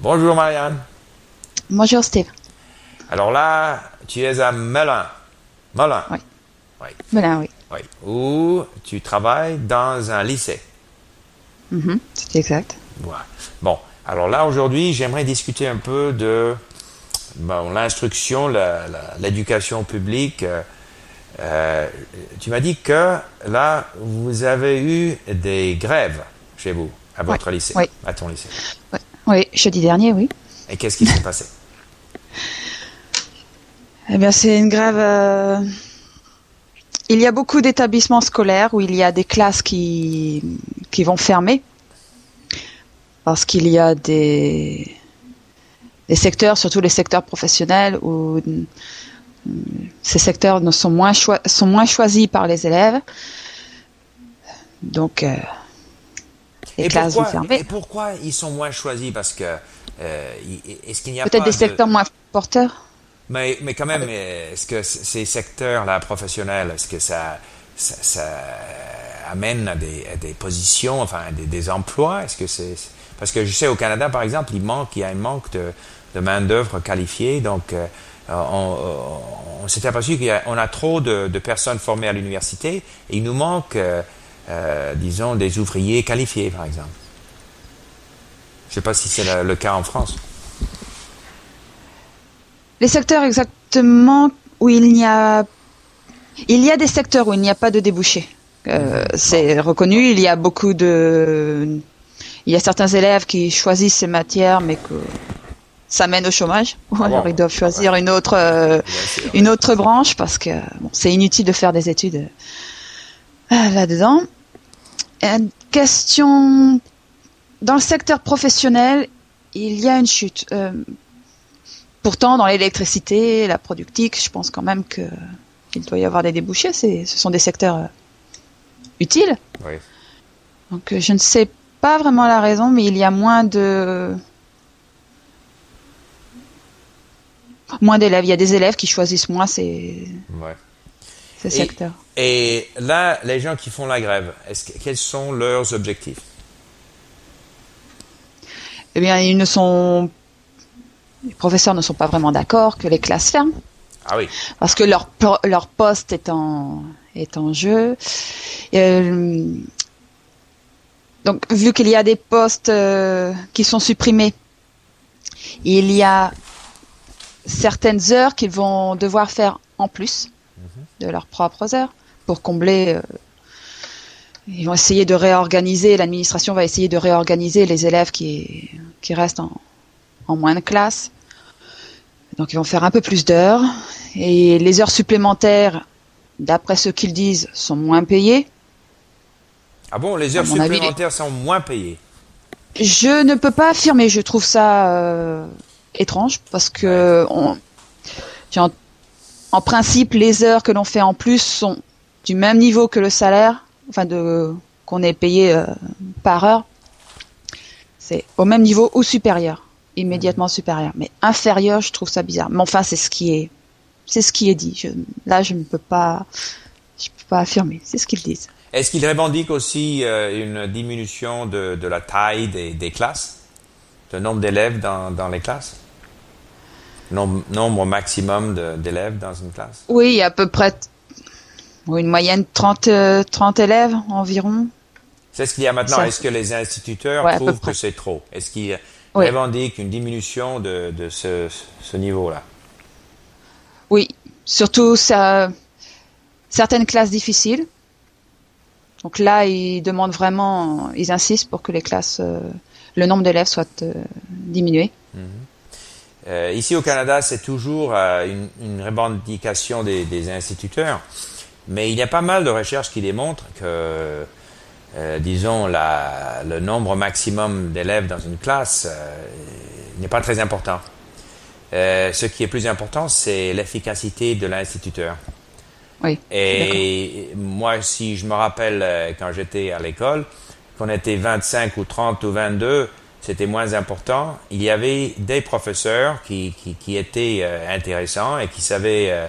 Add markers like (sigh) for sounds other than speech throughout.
Bonjour Marianne. Bonjour Steve. Alors là, tu es à Melun. Melun. Oui. Oui. Melun, oui. Oui. Où tu travailles dans un lycée. Mhm, C'est exact. Bon. Alors là, aujourd'hui, j'aimerais discuter un peu de bon, l'instruction, l'éducation publique. Euh, euh, tu m'as dit que là, vous avez eu des grèves chez vous, à votre lycée, oui. à ton lycée. Ouais. Oui, jeudi dernier, oui. Et qu'est-ce qui s'est passé? Eh bien, c'est une grève. euh, Il y a beaucoup d'établissements scolaires où il y a des classes qui, qui vont fermer parce qu'il y a des, des secteurs, surtout les secteurs professionnels, où mm, ces secteurs ne sont moins, sont moins choisis par les élèves. Donc, euh, les et classes pourquoi, et pourquoi ils sont moins choisis? Parce que euh, est-ce qu'il n'y a Peut-être des de- secteurs moins porteurs. Mais, mais quand même, euh, est-ce que ces secteurs-là professionnels, est-ce que ça, ça, ça amène à des, à des positions, enfin à des, des emplois? Est-ce que c'est parce que je sais au Canada, par exemple, il manque, il y a un manque de, de main d'œuvre qualifiée, donc euh, on, on- on s'est aperçu qu'on a, trop de, de personnes formées à l'université et il nous manque, euh, euh, disons, des ouvriers qualifiés, par exemple. Je ne sais pas si c'est le, le cas en France. Les secteurs exactement où il n'y a il y a des secteurs où il n'y a pas de débouchés. Euh, c'est reconnu. Il y a beaucoup de il y a certains élèves qui choisissent ces matières, mais que ça mène au chômage. Ou alors ils doivent choisir une autre euh, une autre branche parce que bon, c'est inutile de faire des études euh, là-dedans. Une question dans le secteur professionnel, il y a une chute. Euh, pourtant, dans l'électricité, la productique, je pense quand même que il doit y avoir des débouchés. C'est, ce sont des secteurs euh, utiles. Oui. Donc, euh, je ne sais pas vraiment la raison, mais il y a moins de moins d'élèves. Il y a des élèves qui choisissent moins ces, Ouais. ces secteurs. Et là, les gens qui font la grève, est-ce que- quels sont leurs objectifs? Eh bien, ils ne sont les professeurs ne sont pas vraiment d'accord que les classes ferment. Ah oui, parce que leur leur poste est en est en jeu. Euh, donc, vu qu'il y a des postes euh, qui sont supprimés, il y a certaines heures qu'ils vont devoir faire en plus de leurs propres heures pour combler. euh, ils vont essayer de réorganiser. L'administration va essayer de réorganiser les élèves qui qui restent en en moins de classe. Donc ils vont faire un peu plus d'heures et les heures supplémentaires, d'après ce qu'ils disent, sont moins payées. Ah bon, les heures avis, supplémentaires sont moins payées? Je ne peux pas affirmer, je trouve ça euh, étrange parce que on- en, en principe les heures que l'on fait en plus sont du même niveau que le salaire, enfin de qu'on est payé euh, par heure. C'est au même niveau ou supérieur, immédiatement supérieur. Mais inférieur, je trouve ça bizarre. Mais enfin, c'est ce qui est, c'est ce qui est dit. Je, là, je ne peux pas, je peux pas affirmer. C'est ce qu'ils disent. Est-ce qu'ils revendiquent aussi euh, une diminution de, de la taille des, des classes? Le nombre d'élèves dans, dans les classes? Nombre, nombre maximum d'élèves dans une classe? Oui, à peu près une moyenne 30, euh, 30 élèves environ. C'est ce qu'il y a maintenant. Est-ce que les instituteurs Ouais, trouvent que c'est trop? Est-ce qu'ils Oui. revendiquent une diminution de, de ce, ce niveau-là? Oui, surtout ça, certaines classes difficiles. Donc là, ils demandent vraiment, ils insistent pour que les classes, euh, le nombre d'élèves soit euh, diminué. Euh, ici au Canada, c'est toujours euh, une, une revendication des, des instituteurs, mais il y a pas mal de recherches qui démontrent que, euh, disons, la, le nombre maximum d'élèves dans une classe euh, n'est pas très important. Euh, ce qui est plus important, c'est l'efficacité de l'instituteur. Oui. Et moi, si je me rappelle quand j'étais à l'école, qu'on était 25 ou 30 ou 22, c'était moins important. Il y avait des professeurs qui, qui, qui étaient euh, intéressants et qui savaient euh,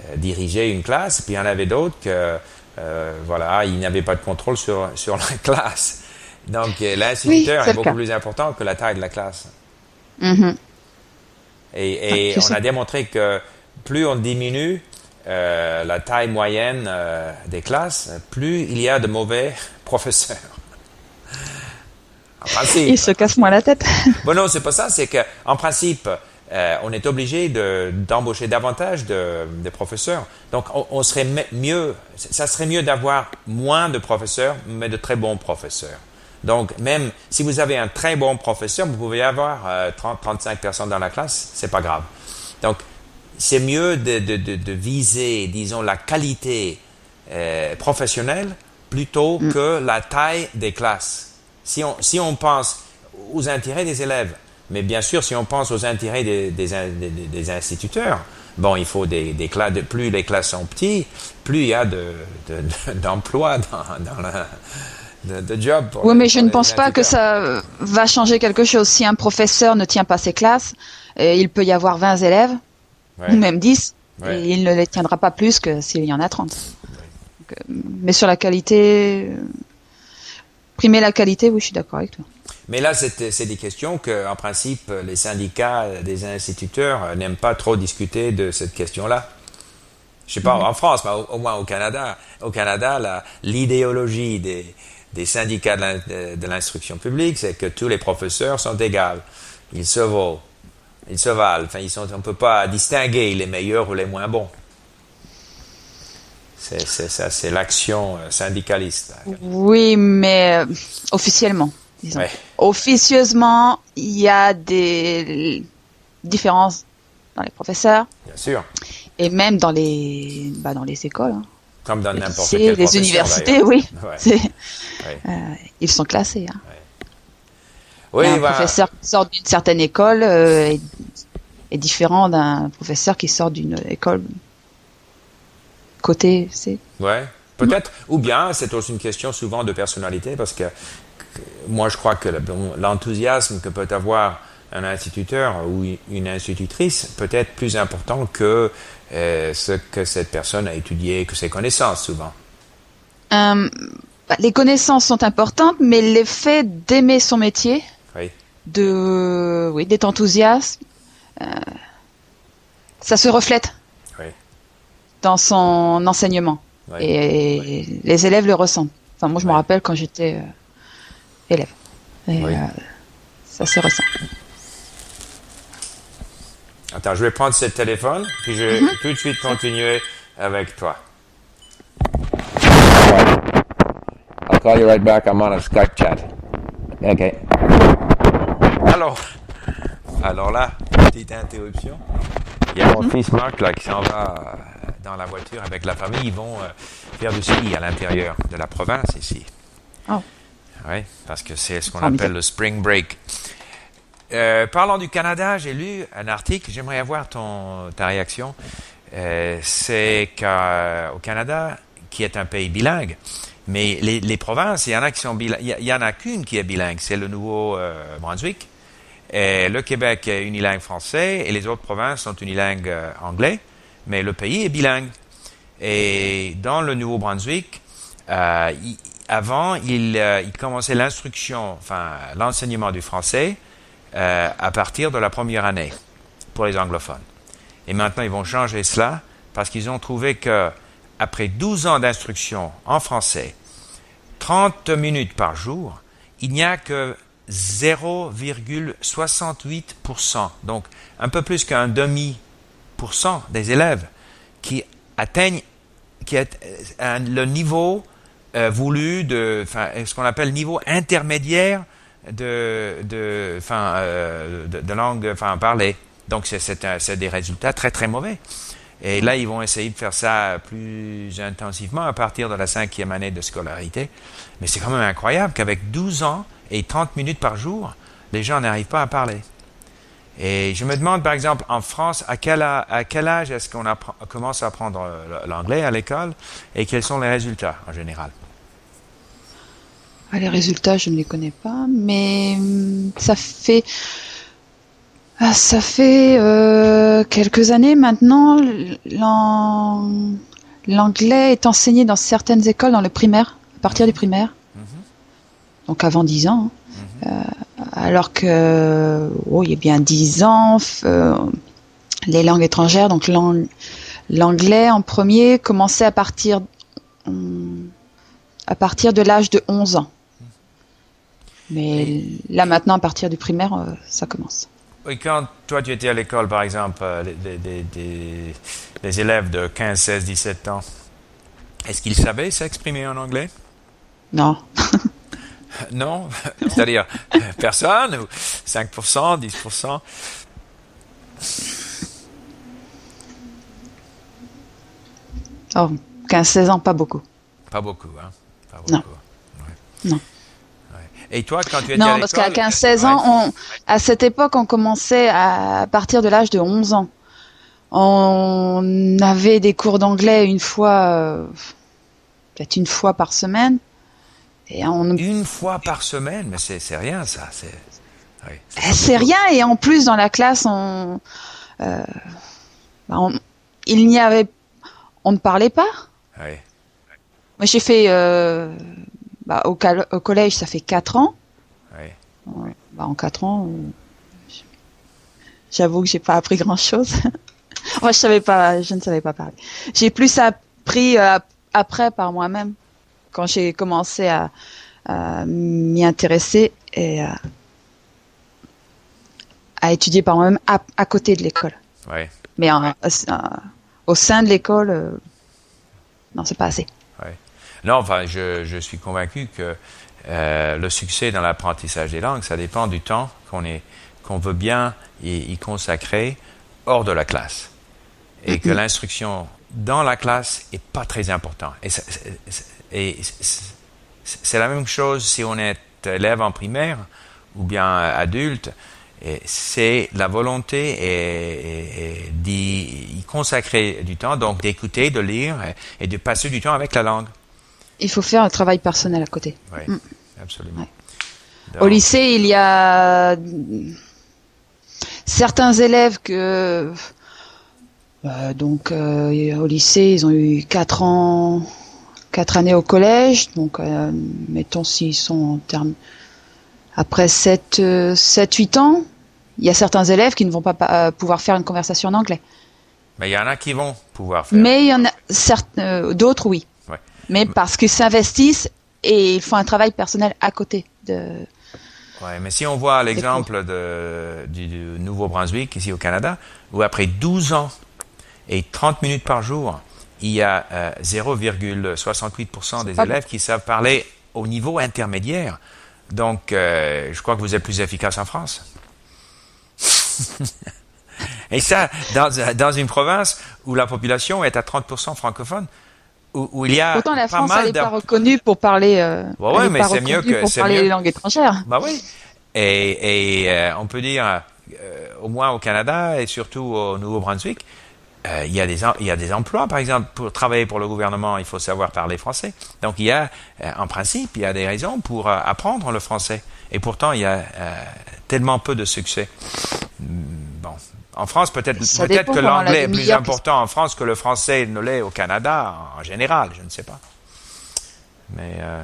euh, diriger une classe. Puis il y en avait d'autres que, euh, voilà, ils n'avaient pas de contrôle sur, (laughs) sur la classe. Donc euh, l'instituteur Oui, est beaucoup plus important que la taille de la classe. Mhm. Et, et Ah, on sais. a démontré que plus on diminue euh, la taille moyenne euh, des classes, plus il y a de mauvais (laughs) professeurs. En principe. Il se casse moins la tête. Bon, non, c'est pas ça. C'est que, en principe, euh, on est obligé de- d'embaucher davantage de, de professeurs. Donc, on, on serait mieux, ça serait mieux d'avoir moins de professeurs, mais de très bons professeurs. Donc, même si vous avez un très bon professeur, vous pouvez avoir euh, 30, 35 personnes dans la classe, c'est pas grave. Donc, c'est mieux de, de, de, de viser, disons, la qualité euh, professionnelle plutôt que la taille des classes. Si on, si on pense aux intérêts des élèves, mais bien sûr, si on pense aux intérêts des, des, des- des- instituteurs, bon, il faut des, des classes, de, plus les classes sont petites, plus il y a de, de- de- d'emplois dans, dans la, de, de jobs. pour Oui, les- mais je ne pense pas que ça va changer quelque chose. Si un professeur ne tient pas ses classes, euh, il peut y avoir 20 élèves, Ouais. ou même 10, Ouais. et il ne les tiendra pas plus que s'il y en a 30. Donc, euh, mais sur la qualité, euh, primer la qualité, oui, je suis d'accord avec toi. Mais là, c'est des questions que, en principe, les syndicats des instituteurs n'aiment pas trop discuter de cette question-là. Je sais pas en France, mais au, au moins au Canada. Au Canada, l'idéologie des, des syndicats de l'in- de de l'instruction publique, c'est que tous les professeurs sont égaux. Ils se valent. Ils se valent. Enfin, ils sont, on ne peut pas distinguer les meilleurs ou les moins bons. C'est ça, c'est l'action syndicaliste. Oui, mais euh, officiellement, disons. Ouais. Officieusement, il y a des différences dans les professeurs Bien sûr. et même dans les, bah, dans les écoles. hein. Comme dans Les n'importe quel les universités, oui. (laughs) Ouais. Euh, ils sont classés. hein. Oui, un voilà. professeur qui sort d'une certaine école euh, est, est différent d'un professeur qui sort d'une école côté. C'est Ouais, peut-être. Ou bien, c'est aussi une question souvent de personnalité, parce que moi, je crois que l'enthousiasme que peut avoir un instituteur ou une institutrice peut être plus important que euh, ce que cette personne a étudié, que ses connaissances, souvent. Euh, bah, les connaissances sont importantes, mais l'effet d'aimer son métier, Oui, de oui, d'être enthousiaste, euh, ça se reflète oui, dans son enseignement oui. et les élèves le ressentent. Enfin, moi, je me rappelle quand j'étais euh, élève. Et, Oui. euh, ça se ressent. Attends, je vais prendre ce téléphone, puis je vais tout de suite continuer avec toi. I'll call you right back. I'm on a Skype chat. OK. Alors, alors là, petite interruption. Il y a mon fils Marc là qui s'en va euh, dans la voiture avec la famille. Ils vont euh, faire du ski à l'intérieur de la province ici. Oh. Oui, parce que c'est ce qu'on appelle le spring break. Euh, parlant du Canada, j'ai lu un article, j'aimerais avoir ton, ta réaction. Euh, c'est qu'au Canada, qui est un pays bilingue, mais les, les provinces, il y en a qui sont bilingues. Il y, en a qu'une qui est bilingue, c'est le Nouveau-Brunswick. Et le Québec est unilingue français et les autres provinces sont unilingue euh, anglais, mais le pays est bilingue. Et dans le Nouveau-Brunswick, euh, il- avant, il, euh, il commençait l'instruction, enfin l'enseignement du français euh, à partir de la première année pour les anglophones. Et maintenant, ils vont changer cela parce qu'ils ont trouvé que après 12 ans d'instruction en français, 30 minutes par jour, il n'y a que 0,68%, donc un peu plus qu'un demi pour cent des élèves qui atteignent qui est, euh, le niveau euh, voulu de, ce qu'on appelle niveau intermédiaire de, de, enfin, euh, de, langue, enfin, parlée. Donc, c'est, des résultats très, très mauvais. Et là, ils vont essayer de faire ça plus intensivement à partir de la cinquième année de scolarité. Mais c'est quand même incroyable qu'avec 12 ans et 30 minutes par jour, les gens n'arrivent pas à parler. Et je me demande, par exemple, en France, à quel, à quel âge est-ce qu'on commence à apprendre euh, l'anglais à l'école et quels sont les résultats en général? Les résultats, je ne les connais pas, mais hum, ça fait ah, ça fait euh, quelques années maintenant. l'an- L'anglais est enseigné dans certaines écoles dans le primaire, à partir du primaire. Donc avant 10 ans. hein. Euh, alors que oh, il y a bien dix ans, euh, les langues étrangères, donc l'anglais en premier, commençait à partir à partir de l'âge de 11 ans. Mais là maintenant, à partir du primaire, euh, ça commence. Oui, quand toi tu étais à l'école, par exemple, euh, les, élèves de 15, 16, 17 ans, est-ce qu'ils savaient s'exprimer en anglais? Non. (laughs) non? (laughs) C'est-à-dire personne ou 5%, 10% Oh, 15-16 ans, pas beaucoup. Pas beaucoup, hein? Pas beaucoup. Non. non. Et toi, quand tu étais Non, parce qu'à 15-16 ans, on, à cette époque, on commençait à, partir de l'âge de 11 ans. On avait des cours d'anglais une fois, euh, peut-être une fois par semaine. Et on... Une fois par semaine, mais c'est rien ça. C'est oui, rien et en plus dans la classe, on, euh, bah, on il n'y avait, on ne parlait pas. Oui. Moi, j'ai fait euh, bah, au, au, collège, ça fait 4 ans. Oui. Bah, en 4 ans, j'avoue que j'ai pas appris grand chose. (laughs) Moi, je savais pas, je ne savais pas parler. J'ai plus appris euh, après par moi-même quand j'ai commencé à, m'y intéresser et à, à étudier par moi-même à, côté de l'école. Ouais. Mais au sein de l'école, euh, non, c'est pas assez. Non, enfin, je, je suis convaincu que euh, le succès dans l'apprentissage des langues, ça dépend du temps qu'on veut bien y, consacrer hors de la classe. Et que mm-hmm. l'instruction dans la classe est pas très importante. Et, c'est la même chose si on est élève en primaire ou bien adulte. C'est la volonté d'y consacrer du temps, donc d'écouter, de lire et de passer du temps avec la langue. Il faut faire un travail personnel à côté. Oui, mm. absolument. Au lycée, il y a certains élèves que euh, donc euh, au lycée, ils ont eu quatre ans, quatre années au collège. Donc, euh, mettons s'ils sont en termes après 7, 7, 8 ans, il y a certains élèves qui ne vont pas pouvoir faire une conversation en anglais. Mais il y en a qui vont pouvoir faire. Mais il y en a d'autres, oui mais parce qu'ils s'investissent et ils font un travail personnel à côté de. Ouais, mais si on voit l'exemple du, Nouveau-Brunswick, ici au Canada, où après 12 ans et 30 minutes par jour, il y a 0,68% euh, des élèves qui savent parler au niveau intermédiaire. Donc, euh, je crois que vous êtes plus efficace en France. (laughs) et ça, dans, dans une province où la population est à 30% francophone, où, il y a Pourtant, la France, n'est pas reconnue pour parler. Euh, ouais, mais c'est mieux que pour parler les langues étrangères. Bah oui. Et, et euh, on peut dire, euh, au moins au Canada et surtout au Nouveau-Brunswick, euh, il, y a des, il y a des emplois, par exemple, pour travailler pour le gouvernement, il faut savoir parler français. Donc il y a, en principe, il y a des raisons pour apprendre le français. Et pourtant, il y a tellement peu de succès. Bon, en France, peut-être peut-être que l'anglais est plus important en France que le français ne l'est au Canada, en général, je ne sais pas. Mais euh,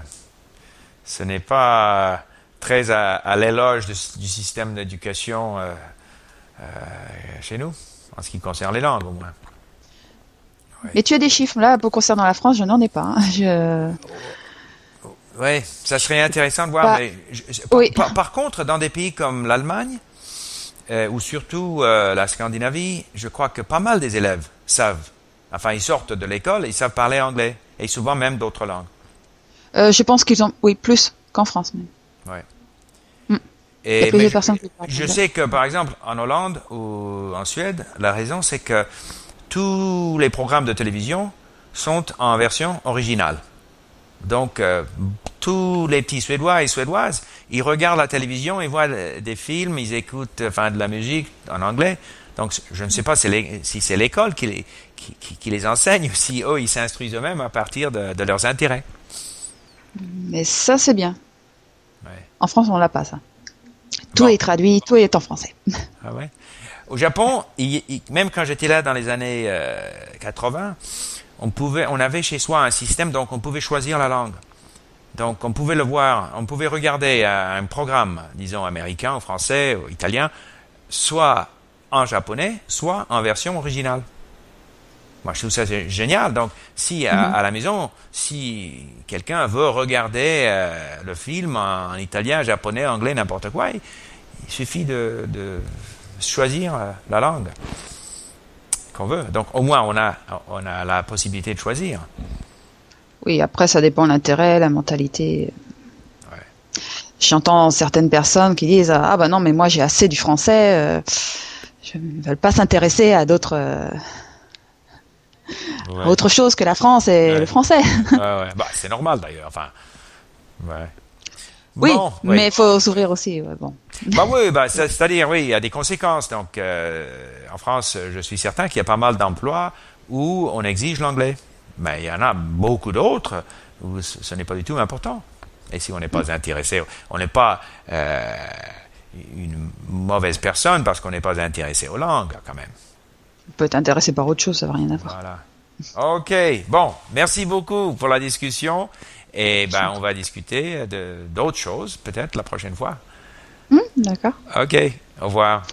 ce n'est pas très à, l'éloge du système d'éducation euh, euh, chez nous, en ce qui concerne les langues au moins. Mais tu as des chiffres là pour concernant la France, je n'en ai pas. Hein. Oui, ça serait intéressant de voir. Bah, par, contre, dans des pays comme l'Allemagne, euh, ou surtout euh, la Scandinavie, je crois que pas mal des élèves savent. Enfin, ils sortent de l'école, ils savent parler anglais, et souvent même d'autres langues. Euh, je pense qu'ils ont, oui, plus qu'en France même. Ouais. Mm. Et je, sais que, par exemple, en Hollande ou en Suède, la raison, c'est que tous les programmes de télévision sont en version originale. Donc, tous les petits Suédois et Suédoises, ils regardent la télévision, ils voient des films, ils écoutent enfin, de la musique en anglais. Donc, je ne sais pas si c'est l'école qui les, qui, les enseigne ou si eux, ils s'instruisent eux-mêmes à partir de, leurs intérêts. Mais ça, c'est bien. En France, on l'a pas, ça. Tout est traduit, tout est en français. (laughs) Ah ouais. Au Japon, même quand j'étais là dans les années 80, euh, on, pouvait, on avait chez soi un système, donc on pouvait choisir la langue. Donc on pouvait le voir, on pouvait regarder un programme, disons américain, français, ou italien, soit en japonais, soit en version originale. Moi, je trouve ça génial. Donc, si à, mhm. la maison, si quelqu'un veut regarder euh, le film en, italien, japonais, anglais, n'importe quoi, il, suffit de, choisir euh, la langue qu'on veut. Donc, au moins, on a, on a la possibilité de choisir. Oui, après, ça dépend de l'intérêt, la mentalité. J'entends certaines personnes qui disent Ah, bah non, mais moi, j'ai assez du français. Euh, je ne veux pas s'intéresser à d'autres. Autre chose que la France et le français. (laughs) bah, c'est normal d'ailleurs. Enfin, oui, mais il faut s'ouvrir aussi. bon. Bah oui, bah, c'est-à-dire, oui, il y a des conséquences. Donc, euh, en France, je suis certain qu'il y a pas mal d'emplois où on exige l'anglais. Mais il y en a beaucoup d'autres où ce n'est pas du tout important. Et si on n'est pas intéressé, on n'est pas euh, une mauvaise personne parce qu'on n'est pas intéressé aux langues, quand même. On peut être intéressé par autre chose, ça n'a rien à voir. Voilà. Ok, bon, merci beaucoup pour la discussion. Et ben, on va discuter d'autres choses, peut-être la prochaine fois. Hmm, d'accord. Ok, au revoir.